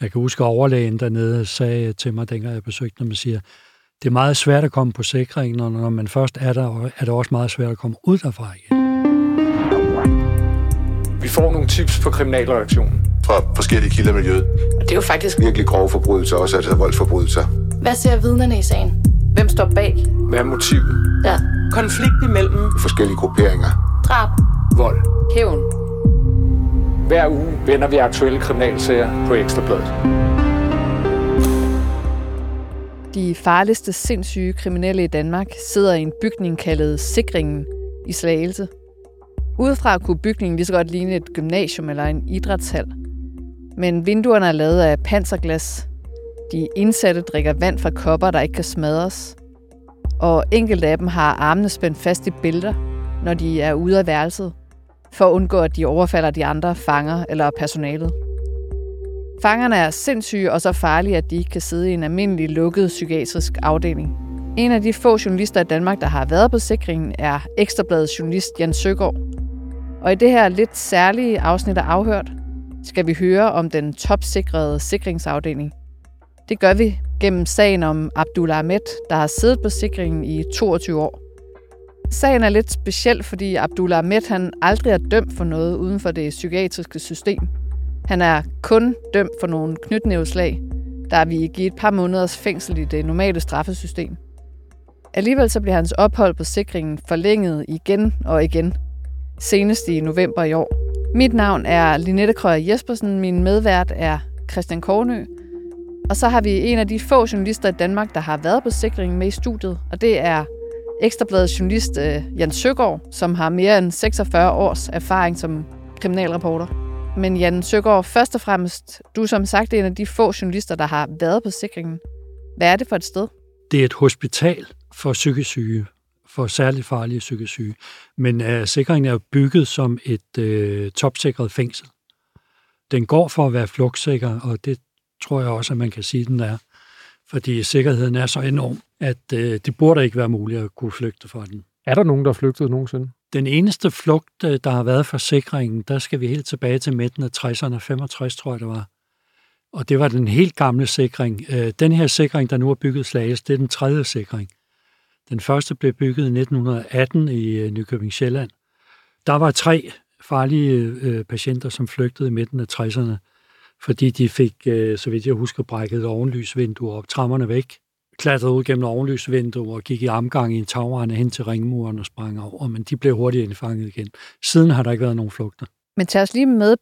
Jeg kan huske, at overlægen dernede sagde til mig, dengang jeg besøgte dem, og siger, det er meget svært at komme på sikringen, og når man først er der, er det også meget svært at komme ud derfra igen. Vi får nogle tips på kriminalreaktionen. Fra forskellige kilder i miljøet. Det er jo faktisk Virkelig grove forbrydelser, også altså voldsforbrydelser. Hvad ser vidnerne i sagen? Hvem står bag? Hvad er motivet? Ja. Konflikt imellem Forskellige grupperinger. Drab. Vold. Hævn. Hver uge vender vi aktuelle kriminalsager på Ekstrabladet. De farligste sindssyge kriminelle i Danmark sidder i en bygning kaldet Sikringen i Slagelse. Udefra kunne bygningen lige så godt ligne et gymnasium eller en idrætshal. Men vinduerne er lavet af panserglas. De indsatte drikker vand fra kopper, der ikke kan smadres. Og enkelte af dem har armene spændt fast i bælter, når de er ude af værelset, for at undgå, at de overfalder de andre fanger eller personalet. Fangerne er sindssyge og så farlige, at de ikke kan sidde i en almindelig lukket psykiatrisk afdeling. En af de få journalister i Danmark, der har været på sikringen, er Ekstrabladets journalist Jan Søgaard. Og i det her lidt særlige afsnit af Afhørt, skal vi høre om den topsikrede sikringsafdeling. Det gør vi gennem sagen om Abdullah Ahmed, der har siddet på sikringen i 22 år. Sagen er lidt speciel, fordi Abdullah Ahmed han aldrig er dømt for noget uden for det psykiatriske system. Han er kun dømt for nogle knytnæveslag, der vi give et par måneders fængsel i det normale straffesystem. Alligevel så bliver hans ophold på sikringen forlænget igen og igen, senest i november i år. Mit navn er Linette Krøyer Jespersen, min medvært er Christian Kornø, og så har vi en af de få journalister i Danmark, der har været på sikringen med i studiet, og det er Ekstrabladets journalist øh, Jan Søgaard, som har mere end 46 års erfaring som kriminalreporter. Men Jan Søgaard, først og fremmest, du er som sagt en af de få journalister, der har været på sikringen. Hvad er det for et sted? Det er et hospital for psykisk syge, for særligt farlige psykisk syge. Men uh, sikringen er bygget som et uh, topsikret fængsel. Den går for at være flugtsikker, og det tror jeg også, at man kan sige, at den er. Fordi sikkerheden er så enorm, at uh, det burde ikke være muligt at kunne flygte fra den. Er der nogen, der er flygtet nogensinde? Den eneste flugt, der har været fra sikringen, der skal vi helt tilbage til midten af 60'erne, 65 tror jeg det var. Og det var den helt gamle sikring. Den her sikring, der nu er bygget Slagelse, det er den tredje sikring. Den første blev bygget i 1918 i Nykøbing Sjælland. Der var tre farlige patienter, som flygtede i midten af 60'erne, fordi de fik, så vidt jeg husker, brækket ovenlysvinduer op, trammerne væk, klatrede ud gennem ovenlysvinduer og gik i omgang i en tagrende hen til ringmuren og sprang over, men de blev hurtigt indfanget igen. Siden har der ikke været nogen flugter. Men tag os lige med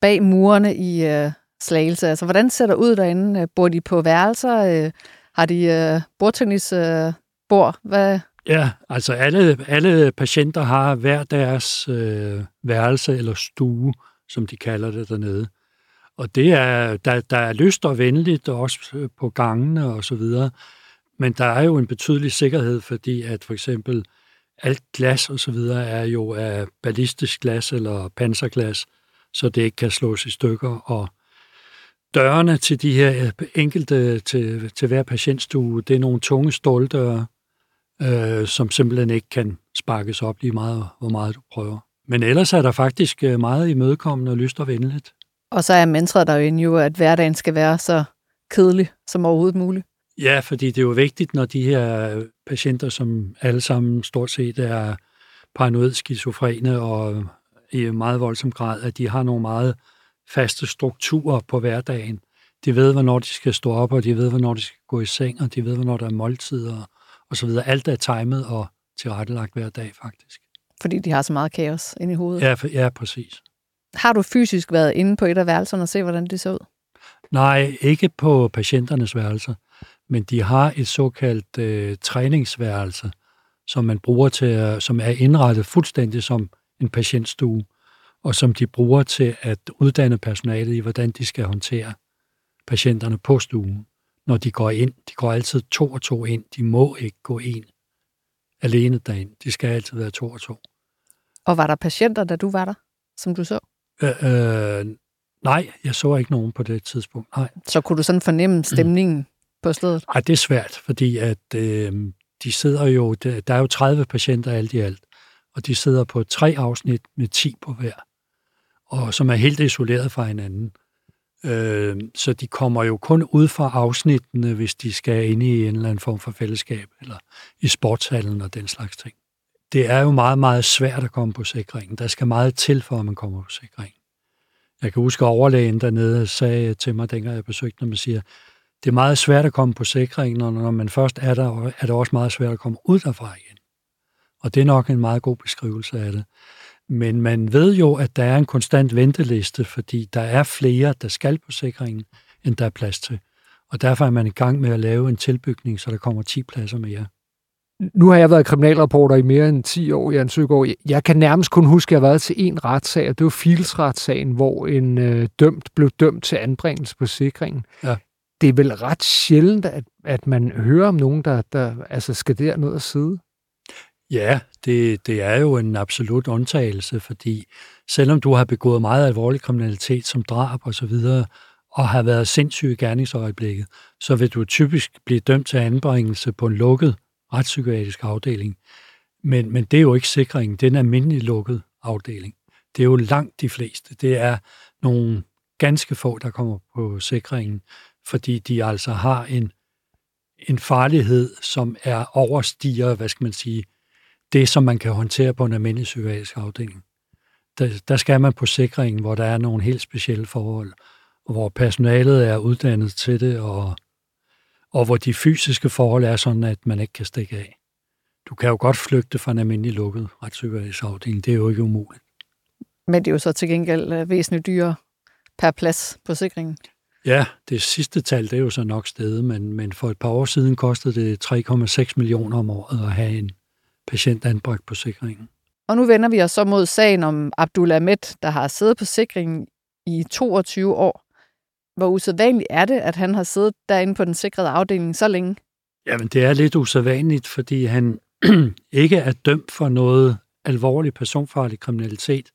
bag murene i uh, Slagelse. Altså, hvordan ser det ud derinde? Bor de på værelser? Uh, har de uh, bordtennis uh, bord? Hvad? Ja, altså alle, alle patienter har hver deres øh, værelse eller stue, som de kalder det dernede. Og det er, der, der er lyst og venligt, også på gangene og så videre. Men der er jo en betydelig sikkerhed, fordi at for eksempel alt glas og så videre er jo af ballistisk glas eller panserglas, så det ikke kan slås i stykker. Og dørene til de her enkelte, til, til hver patientstue, det er nogle tunge ståldøre, øh, som simpelthen ikke kan sparkes op lige meget, hvor meget du prøver. Men ellers er der faktisk øh, meget imødekommende og lyst og venligt. Og så er mantraet der jo, at hverdagen skal være så kedelig som overhovedet muligt. Ja, fordi det er jo vigtigt, når de her patienter, som alle sammen stort set er paranoid skizofrene og i meget voldsom grad, at de har nogle meget faste strukturer på hverdagen. De ved, hvornår de skal stå op, og de ved, hvornår de skal gå i seng, og de ved, hvornår der er måltider og så videre. Alt er timet og tilrettelagt hver dag, faktisk. Fordi de har så meget kaos inde i hovedet? Ja, ja, præcis. Har du fysisk været inde på et af værelserne og se, hvordan det så ud? Nej, ikke på patienternes værelser, men de har et såkaldt øh, træningsværelse, som man bruger til, som er indrettet fuldstændig som en patientstue, og som de bruger til at uddanne personalet i, hvordan de skal håndtere patienterne på stuen, når de går ind. De går altid to og to ind. De må ikke gå en alene derind. De skal altid være to og to. Og var der patienter, da du var der, som du så? Øh, øh, nej, jeg så ikke nogen på det tidspunkt. Nej. Så kunne du sådan fornemme stemningen mm. på stedet? Nej, det er svært, fordi at øh, de sidder jo, der er jo 30 patienter alt i alt, og de sidder på tre afsnit med 10 på hver, og som er helt isoleret fra hinanden. Øh, så de kommer jo kun ud fra afsnittene, hvis de skal ind i en eller anden form for fællesskab, eller i sportshallen og den slags ting. Det er jo meget, meget svært at komme på sikringen. Der skal meget til, for at man kommer på sikringen. Jeg kan huske, at overlægen dernede sagde til mig, dengang jeg besøgte dem, og siger, det er meget svært at komme på sikringen, og når man først er der, er det også meget svært at komme ud derfra igen. Og det er nok en meget god beskrivelse af det. Men man ved jo, at der er en konstant venteliste, fordi der er flere, der skal på sikringen, end der er plads til. Og derfor er man i gang med at lave en tilbygning, så der kommer 10 pladser mere. Nu har jeg været kriminalreporter i mere end 10 år, Jan Søgaard. Jeg kan nærmest kun huske, at jeg har været til en retssag, og det var Fields-retssagen, hvor en øh, dømt blev dømt til anbringelse på sikringen. Ja. Det er vel ret sjældent, at, at man hører om nogen, der, der altså skal derned og sidde? Ja, det, det er jo en absolut undtagelse, fordi selvom du har begået meget alvorlig kriminalitet som drab og så videre, og har været sindssyg i gerningsøjeblikket, så vil du typisk blive dømt til anbringelse på en lukket retspsykiatrisk afdeling. Men, men det er jo ikke sikringen, det er en almindelig lukket afdeling. Det er jo langt de fleste. Det er nogle ganske få, der kommer på sikringen, fordi de altså har en, en farlighed, som er overstiger, hvad skal man sige, det, som man kan håndtere på en almindelig psykiatrisk afdeling. Der, der skal man på sikringen, hvor der er nogle helt specielle forhold, og hvor personalet er uddannet til det, og, og hvor de fysiske forhold er sådan, at man ikke kan stikke af. Du kan jo godt flygte fra en almindelig lukket retspsykiatrisk afdeling. Det er jo ikke umuligt. Men det er jo så til gengæld øh, væsentligt dyrere per plads på sikringen. Ja, det sidste tal, det er jo så nok stedet, men, men for et par år siden kostede det 3,6 millioner om året at have en patient anbragt på sikringen. Og nu vender vi os så mod sagen om Abdul Ahmed, der har siddet på sikringen i 22 år. Hvor usædvanligt er det, at han har siddet derinde på den sikrede afdeling så længe? Jamen, det er lidt usædvanligt, fordi han ikke er dømt for noget alvorlig personfarlig kriminalitet.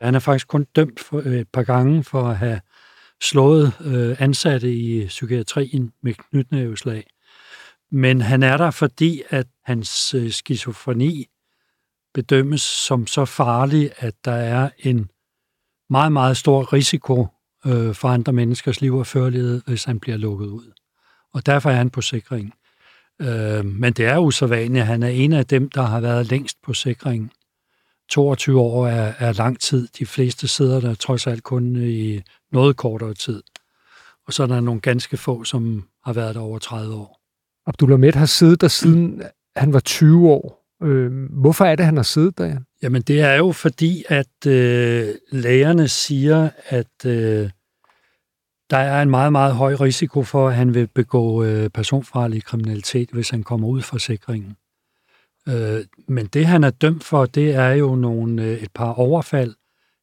Han er faktisk kun dømt for, øh, et par gange for at have slået øh, ansatte i psykiatrien med knytnæveslag. Men han er der, fordi at hans øh, skizofreni bedømmes som så farlig, at der er en meget, meget stor risiko øh, for andre menneskers liv og førlighed, hvis han bliver lukket ud. Og derfor er han på sikring. Øh, men det er usædvanligt. Han er en af dem, der har været længst på sikring. 22 år er, er lang tid. De fleste sidder der trods alt kun i noget kortere tid. Og så er der nogle ganske få, som har været der over 30 år. Abdullah har siddet der siden han var 20 år. Øh, hvorfor er det, han har siddet der? Jamen, det er jo fordi, at øh, lægerne siger, at øh, der er en meget, meget høj risiko for, at han vil begå øh, personfarlig kriminalitet, hvis han kommer ud fra sikringen. Øh, men det, han er dømt for, det er jo nogle, øh, et par overfald,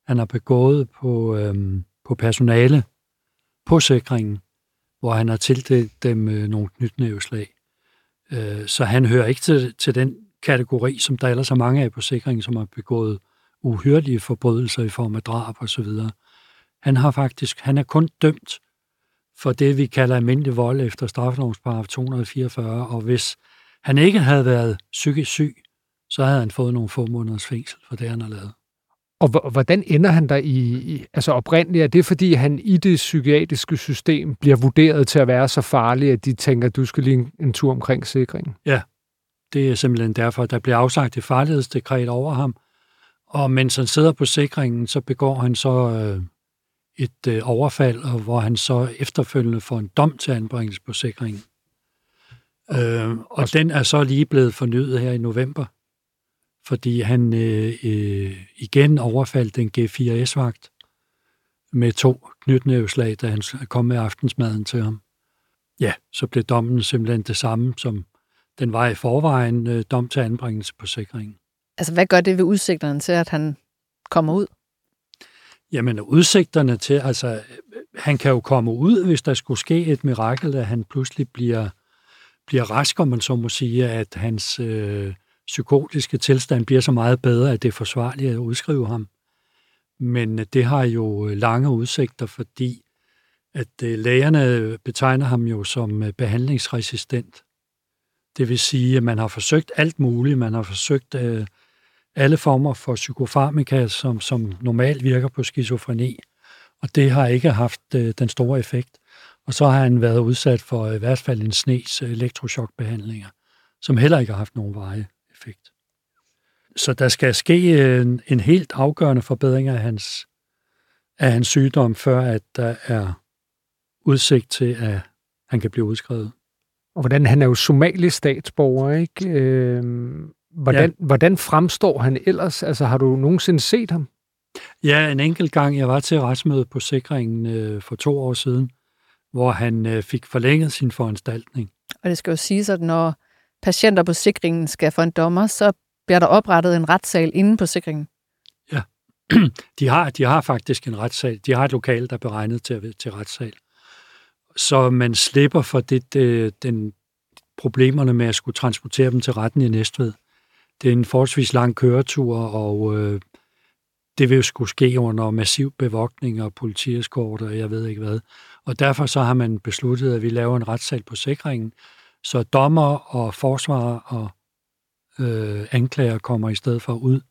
han har begået på, øh, på personale på sikringen, hvor han har tildelt dem øh, nogle knytnæveslag. Øh, så han hører ikke til, til den kategori, som der ellers er mange af på sikringen, som har begået uhyrlige forbrydelser i form af drab og så videre. Han har faktisk, han er kun dømt for det, vi kalder almindelig vold efter straffelovens paragraf 244, og hvis han ikke havde været psykisk syg, så havde han fået nogle få måneders fængsel for det, han har lavet. Og hvordan ender han der i, i altså oprindeligt? Er det fordi, han i det psykiatriske system bliver vurderet til at være så farlig, at de tænker, at du skal lige en, en tur omkring sikringen? Ja, det er simpelthen derfor, at der bliver afsagt et farlighedsdekret over ham. Og mens han sidder på sikringen, så begår han så øh, et øh, overfald, og hvor han så efterfølgende får en dom til anbringelse på sikringen. Øh, og den er så lige blevet fornyet her i november fordi han øh, øh, igen overfaldt en G4S-vagt med to knytnæveslag, da han kom med aftensmaden til ham. Ja, så blev dommen simpelthen det samme, som den var i forvejen, øh, dom til anbringelse på sikringen. Altså, hvad gør det ved udsigterne til, at han kommer ud? Jamen, udsigterne til, altså, han kan jo komme ud, hvis der skulle ske et mirakel, at han pludselig bliver, bliver rask, om man så må sige, at hans øh, psykotiske tilstand bliver så meget bedre, at det er forsvarligt at udskrive ham. Men øh, det har jo øh, lange udsigter, fordi at øh, lægerne betegner ham jo som øh, behandlingsresistent. Det vil sige, at man har forsøgt alt muligt. Man har forsøgt alle former for psykofarmika, som, som normalt virker på skizofreni. Og det har ikke haft øh, den store effekt. Og så har han været udsat for øh, i hvert fald en snes øh, elektrochokbehandlinger, som heller ikke har haft nogen veje effekt. Så der skal ske en, en helt afgørende forbedring af hans, af hans sygdom, før at der er udsigt til, at han kan blive udskrevet. Og hvordan, han er jo somalisk statsborger, ikke? Øh, hvordan, ja. hvordan fremstår han ellers? Altså, har du nogensinde set ham? Ja, en enkelt gang. Jeg var til retsmøde på sikringen øh, for to år siden, hvor han øh, fik forlænget sin foranstaltning. Og det skal jo sige, at når patienter på sikringen skal for en dommer, så bliver der oprettet en retssal inde på sikringen. Ja, de har, de har faktisk en retssal. De har et lokal, der er beregnet til, til retssal. Så man slipper for det, det, den problemerne med at skulle transportere dem til retten i Næstved. Det er en forholdsvis lang køretur, og øh, det vil jo skulle ske under massiv bevogtning og politieskorter, og jeg ved ikke hvad. Og derfor så har man besluttet, at vi laver en retssal på sikringen, så dommer og forsvarer og øh, anklager kommer i stedet for ud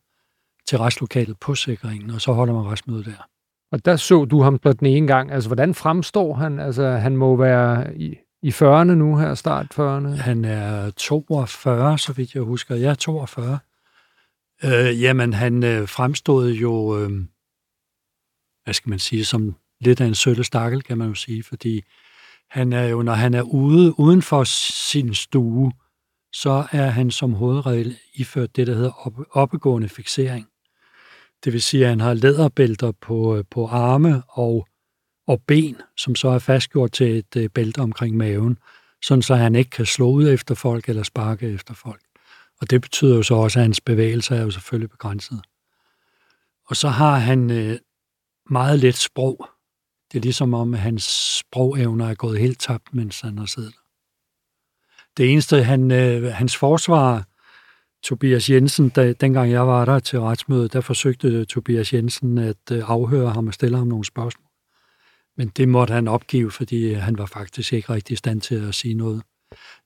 til retslokalet på sikringen, og så holder man retsmøde der. Og der så du ham blot den ene gang. Altså, hvordan fremstår han? Altså, han må være i, 40'erne nu her, start 40'erne. Han er 42, så vidt jeg husker. Ja, 42. Øh, jamen, han øh, fremstod jo, øh, hvad skal man sige, som lidt af en sølle stakkel, kan man jo sige, fordi han er jo, når han er ude uden for sin stue, så er han som hovedregel iført det, der hedder op, oppegående fixering. Det vil sige, at han har læderbælter på, øh, på arme og, og ben, som så er fastgjort til et øh, bælte omkring maven, sådan så han ikke kan slå ud efter folk eller sparke efter folk. Og det betyder jo så også, at hans bevægelser er jo selvfølgelig begrænset. Og så har han øh, meget let sprog. Det er ligesom om, at hans sprogevner er gået helt tabt, mens han har siddet Det eneste, han, øh, hans forsvarer, Tobias Jensen, da, dengang jeg var der til retsmødet, der forsøgte Tobias Jensen at øh, afhøre ham og stille ham nogle spørgsmål. Men det måtte han opgive, fordi han var faktisk ikke rigtig i stand til at sige noget.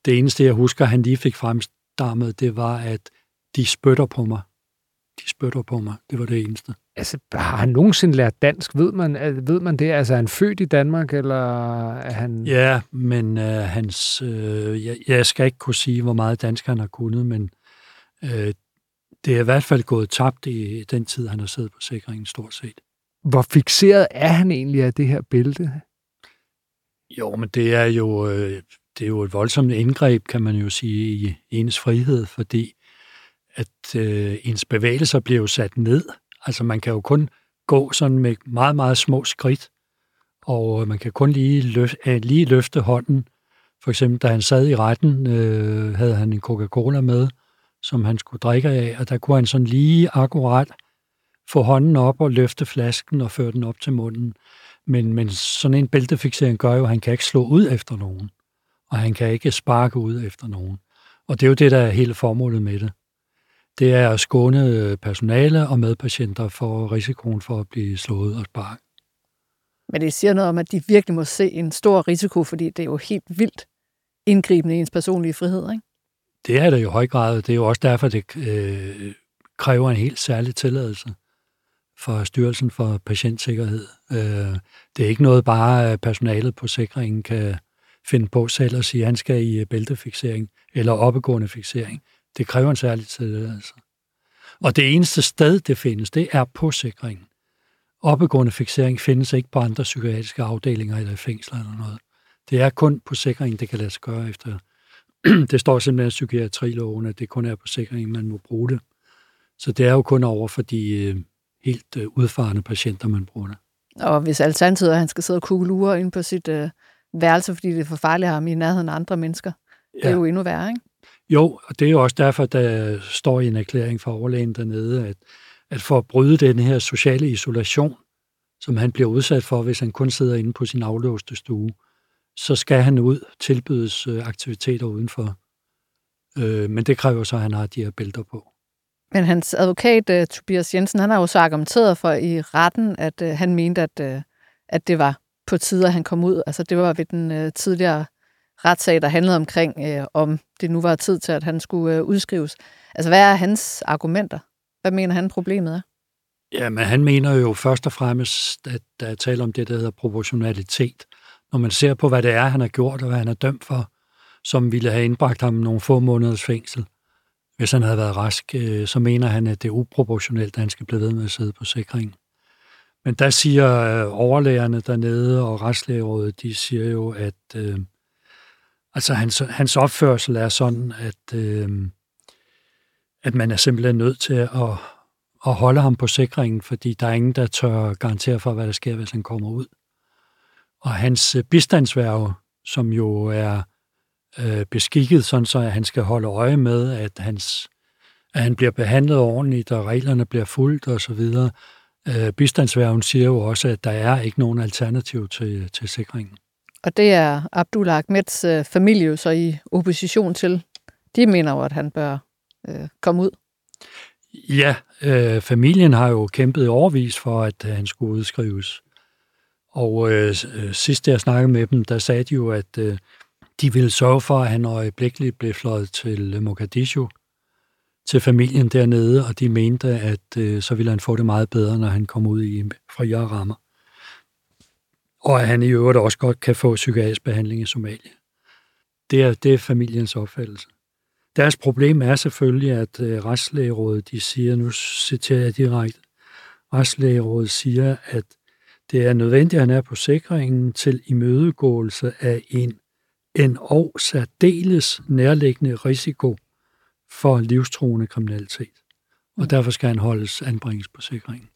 Det eneste, jeg husker, han lige fik fremstammet, det var, at de spytter på mig. De spytter på mig. Det var det eneste. Altså, har han nogensinde lært dansk? Ved man, ved man det? Altså, er han født i Danmark, eller er han... Ja, men uh, hans... Uh, jeg, jeg skal ikke kunne sige, hvor meget dansk han har kunnet, men uh, det er i hvert fald gået tabt i den tid, han har siddet på sikringen, stort set. Hvor fixeret er han egentlig af det her bælte? Jo, men det er jo, øh, det er jo et voldsomt indgreb, kan man jo sige, i ens frihed, fordi at øh, ens bevægelser bliver jo sat ned. Altså man kan jo kun gå sådan med meget, meget små skridt, og øh, man kan kun lige, løf, øh, lige løfte hånden. For eksempel, da han sad i retten, øh, havde han en Coca-Cola med, som han skulle drikke af, og der kunne han sådan lige akkurat få hånden op og løfte flasken og føre den op til munden. Men, men sådan en bæltefixering gør jo, at han kan ikke slå ud efter nogen, og han kan ikke sparke ud efter nogen. Og det er jo det, der er hele formålet med det det er at skåne øh, personale og medpatienter for risikoen for at blive slået og sparket. Men det siger noget om, at de virkelig må se en stor risiko, fordi det er jo helt vildt indgribende i ens personlige frihed, ikke? Det er det jo i høj grad. Det er jo også derfor, det øh, kræver en helt særlig tilladelse for Styrelsen for Patientsikkerhed. Øh, det er ikke noget bare, øh, personalet på sikringen kan finde på selv og sige, at han skal i øh, bæltefixering eller oppegående fixering. Det kræver en særlig tilladelse. Og det eneste sted, det findes, det er på sikringen. Oppegående fixering findes ikke på andre psykiatriske afdelinger eller fængsler eller noget. Det er kun på sikringen, det kan lade sig gøre efter. det står simpelthen i psykiatriloven, at det kun er på sikringen, man må bruge det. Så det er jo kun over for de øh, helt øh, udfarende patienter, man bruger det. Og hvis alternativet er, at han skal sidde og kugle ind på sit øh, værelse, fordi det er for farligt ham i nærheden af andre mennesker, ja. det er jo endnu værre, ikke? Jo, og det er jo også derfor, der står i en erklæring fra overlægen dernede, at, at for at bryde den her sociale isolation, som han bliver udsat for, hvis han kun sidder inde på sin aflåste stue, så skal han ud tilbydes øh, aktiviteter udenfor. Øh, men det kræver så, at han har de her bælter på. Men hans advokat, uh, Tobias Jensen, han har jo så argumenteret for i retten, at uh, han mente, at, uh, at det var på tide, at han kom ud. Altså det var ved den uh, tidligere retssag, der handlede omkring, uh, om det nu var tid til, at han skulle uh, udskrives. Altså, hvad er hans argumenter? Hvad mener han, problemet er? Ja, men han mener jo først og fremmest, at der er tale om det, der hedder proportionalitet. Når man ser på, hvad det er, han har gjort, og hvad han er dømt for, som ville have indbragt ham nogle få måneders fængsel, hvis han havde været rask, øh, så mener han, at det er uproportionelt, at han skal blive ved med at sidde på sikringen. Men der siger øh, overlægerne dernede og retslægerådet, de siger jo, at øh, altså hans, hans opførsel er sådan, at, øh, at man er simpelthen nødt til at, at holde ham på sikringen, fordi der er ingen, der tør garantere for, hvad der sker, hvis han kommer ud. Og hans øh, bistandsværge, som jo er øh, beskikket, sådan så at han skal holde øje med, at, hans, at han bliver behandlet ordentligt, og reglerne bliver fulgt osv., Øh, bistandsværgen siger jo også, at der er ikke nogen alternativ til, til sikringen. Og det er Abdullah Ahmeds øh, familie så i opposition til. De mener jo, at han bør øh, komme ud. Ja, øh, familien har jo kæmpet overvis for, at øh, han skulle udskrives. Og øh, øh, sidst jeg snakkede med dem, der sagde de jo, at øh, de ville sørge for, at han øjeblikkeligt blev fløjet til Mogadishu, til familien dernede, og de mente, at øh, så ville han få det meget bedre, når han kom ud i friere rammer. Og at han i øvrigt også godt kan få psykiatrisk behandling i Somalia. Det er, det er familiens opfattelse. Deres problem er selvfølgelig, at øh, retslægerådet, de siger, nu citerer jeg direkte, retslægerådet siger, at det er nødvendigt, at han er på sikringen til imødegåelse af en en og særdeles nærliggende risiko for livstruende kriminalitet. Og derfor skal han holdes anbringes på sikringen.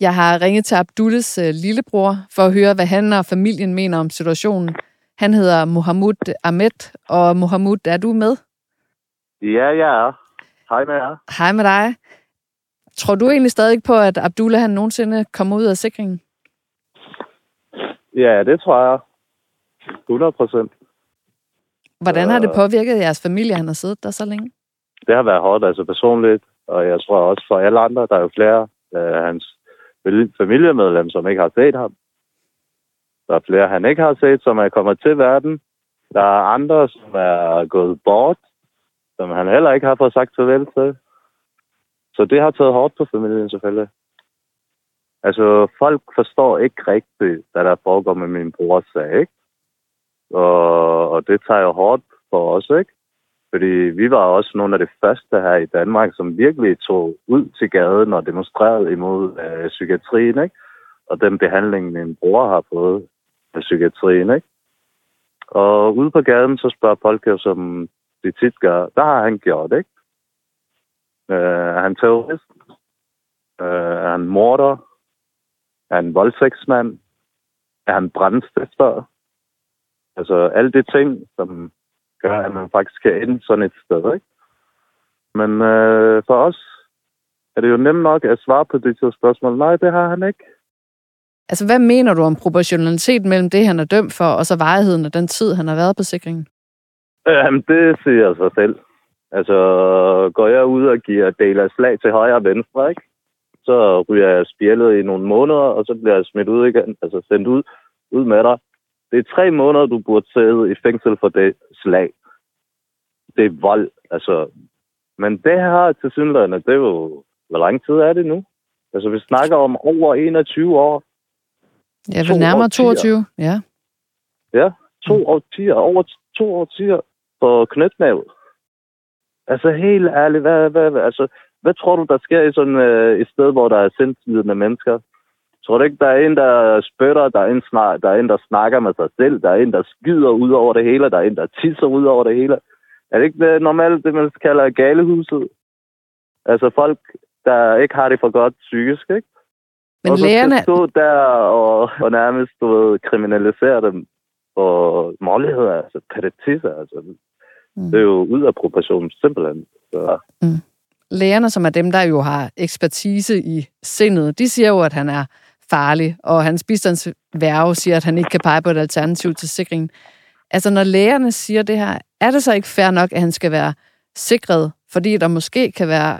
Jeg har ringet til Abdulles øh, lillebror for at høre, hvad han og familien mener om situationen. Han hedder Mohamud Ahmed, og Mohamud, er du med? Ja, jeg er. Hej med jer. Hej med dig. Tror du egentlig stadig på, at Abdullah han nogensinde kommer ud af sikringen? Ja, det tror jeg. 100 procent. Hvordan har det påvirket jeres familie, han har siddet der så længe? Det har været hårdt, altså personligt, og jeg tror også for alle andre, der er jo flere af øh, hans familiemedlemmer, som ikke har set ham. Der er flere, han ikke har set, som er kommet til verden. Der er andre, som er gået bort, som han heller ikke har fået sagt vel til. Så det har taget hårdt på familien selvfølgelig. Altså, folk forstår ikke rigtigt, hvad der foregår med min brors sag, ikke? Og, og det tager jo hårdt for os, ikke? Fordi vi var også nogle af de første her i Danmark, som virkelig tog ud til gaden og demonstrerede imod øh, psykiatrien, ikke? Og den behandling, min bror har fået af psykiatrien, ikke? Og ude på gaden, så spørger folk jo, som de tit gør, hvad har han gjort, ikke? Øh, er han terrorist? Øh, er han morder? Er han voldtægtsmand? Er han brændstifter? Altså alle de ting, som gør, at man faktisk skal ende sådan et sted, ikke? Men øh, for os er det jo nemt nok at svare på de to spørgsmål. Nej, det har han ikke. Altså, hvad mener du om proportionalitet mellem det, han er dømt for, og så varigheden af den tid, han har været på sikringen? Jamen, det siger sig selv. Altså, går jeg ud og giver del af slag til højre og venstre, ikke? så ryger jeg spjældet i nogle måneder, og så bliver jeg smidt ud igen, altså sendt ud, ud med dig. Det er tre måneder, du burde sidde i fængsel for det slag. Det er vold, altså. Men det her til synligheden, det er jo... Hvor lang tid er det nu? Altså, vi snakker om over 21 år. Ja, vel nærmere 22, ja. Ja, to mm. årtier, over to årtier på knytnævet. Altså, helt ærligt, hvad, hvad, hvad, altså, hvad tror du, der sker i sådan øh, et sted, hvor der er sindslidende mennesker? Tror du ikke, der er en, der spytter, der er en, snak, der er en, der snakker med sig selv, der er en, der skider ud over det hele, der er en, der tisser ud over det hele? Er det ikke det normalt, det man kalder galehuset? Altså folk, der ikke har det for godt psykisk, ikke? Men og så lægerne... skal stå der og, og nærmest, du ved, kriminalisere dem for måligheder, altså patetisser, altså. Mm. Det er jo ud af proportion, simpelthen. Så. Mm. Lægerne, som er dem, der jo har ekspertise i sindet, de siger jo, at han er farlig, og hans bistandsværge siger, at han ikke kan pege på et alternativ til sikringen. Altså, når lægerne siger det her, er det så ikke fair nok, at han skal være sikret, fordi der måske kan være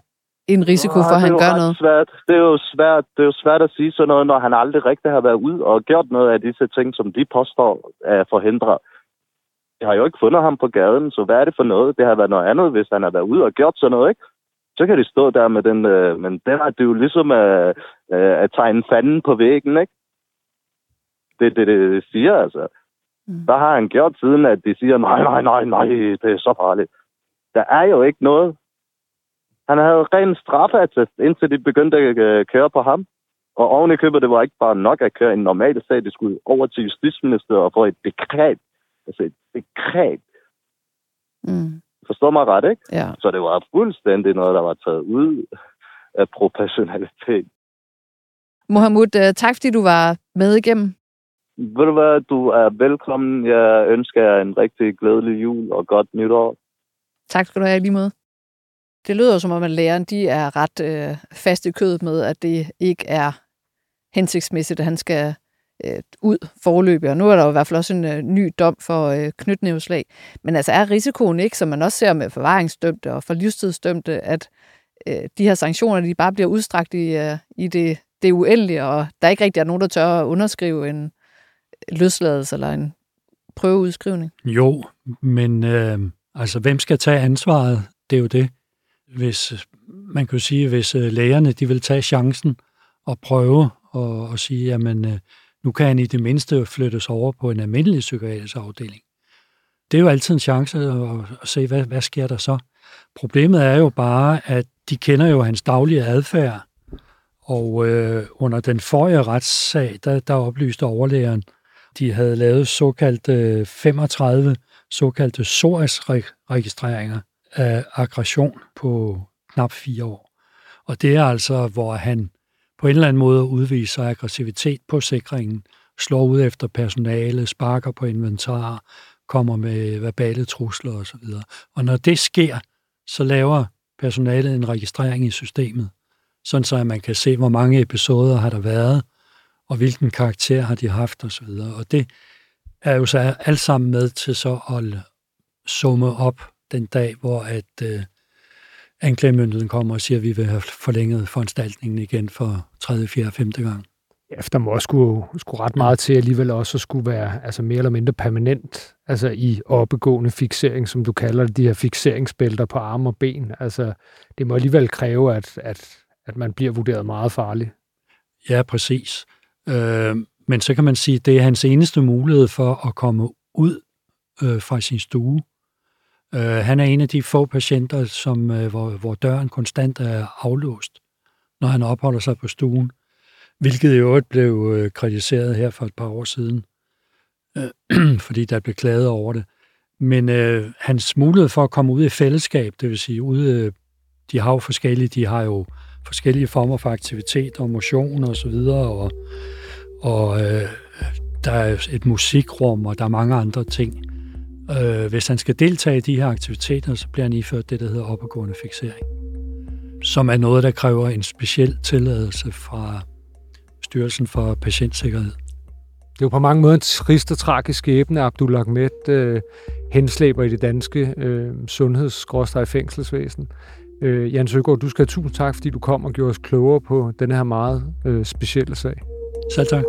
en risiko for, at han gør noget? Svært. Det, er jo svært, det er jo svært at sige sådan noget, når han aldrig rigtig har været ud og gjort noget af disse ting, som de påstår at forhindre. Jeg har jo ikke fundet ham på gaden, så hvad er det for noget? Det har været noget andet, hvis han har været ude og gjort sådan noget, ikke? Så kan de stå der med den, øh, men den er det jo ligesom at, øh, at tegne fanden på væggen, ikke? Det er det, det siger, altså. Mm. Der har han gjort siden, at de siger, nej, nej, nej, nej, det er så farligt. Der er jo ikke noget. Han havde ren straffeattest, indtil de begyndte at øh, køre på ham. Og oven i købet, det var ikke bare nok at køre en normal sag, det skulle over til justitsministeriet og få et dekret. Altså et dekret. Mm. Forstår mig ret, ikke? Ja. Så det var fuldstændig noget, der var taget ud af professionalitet. Mohamud, øh, tak fordi du var med igennem. Ved du hvad, du er velkommen. Jeg ønsker jer en rigtig glædelig jul og godt nytår. Tak skal du have lige måde. Det lyder som om, at læreren de er ret øh, fast i kødet med, at det ikke er hensigtsmæssigt, at han skal øh, ud forløbig. Og nu er der jo i hvert fald også en øh, ny dom for øh, knytnæveslag. Men altså er risikoen ikke, som man også ser med forvaringsdømte og for livstidsdømte, at øh, de her sanktioner de bare bliver udstrakt i, øh, i det, det uendelige, og der ikke rigtig er nogen, der tør at underskrive en øh, løsladelse eller en prøveudskrivning? Jo, men øh, altså, hvem skal tage ansvaret? Det er jo det. Hvis, man kan sige, hvis øh, lægerne de vil tage chancen og prøve og, og sige, jamen, øh, nu kan han i det mindste flyttes over på en almindelig psykiatrisk afdeling. Det er jo altid en chance at, at se, hvad, hvad sker der så? Problemet er jo bare, at de kender jo hans daglige adfærd, og øh, under den forrige retssag, der, der oplyste overlægeren, de havde lavet såkaldt øh, 35 såkaldte SOAS-registreringer af aggression på knap fire år. Og det er altså, hvor han på en eller anden måde udviser aggressivitet på sikringen, slår ud efter personale, sparker på inventar, kommer med verbale trusler osv. Og når det sker, så laver personalet en registrering i systemet, sådan så at man kan se, hvor mange episoder har der været, og hvilken karakter har de haft osv. Og det er jo så alt sammen med til så at summe op den dag, hvor at øh, anklagemyndigheden kommer og siger, at vi vil have forlænget foranstaltningen igen for 3., 4., 5. gang. Ja, der må også skulle, skulle ret meget til alligevel også at skulle være altså mere eller mindre permanent, altså i oppegående fixering, som du kalder det, de her fixeringsbælter på arme og ben. Altså, det må alligevel kræve, at, at, at man bliver vurderet meget farlig. Ja, præcis. Øh, men så kan man sige, at det er hans eneste mulighed for at komme ud øh, fra sin stue. Øh, han er en af de få patienter, som, øh, hvor, hvor døren konstant er aflåst, når han opholder sig på stuen. Hvilket i øvrigt blev øh, kritiseret her for et par år siden, øh, fordi der blev klaget over det. Men øh, hans mulighed for at komme ud i fællesskab, det vil sige ude, øh, de har jo forskellige, de har jo forskellige former for aktivitet og motion og så videre, og, og øh, der er et musikrum, og der er mange andre ting. Øh, hvis han skal deltage i de her aktiviteter, så bliver han iført det, der hedder opadgående fixering, som er noget, der kræver en speciel tilladelse fra Styrelsen for Patientsikkerhed. Det er jo på mange måder en trist og tragisk skæbne, Abdul Ahmed øh, henslæber i det danske øh, sundheds- fængselsvæsen. Øh, Jan Søgaard, du skal have tusind tak, fordi du kom og gjorde os klogere på den her meget øh, specielle sag. Selv tak.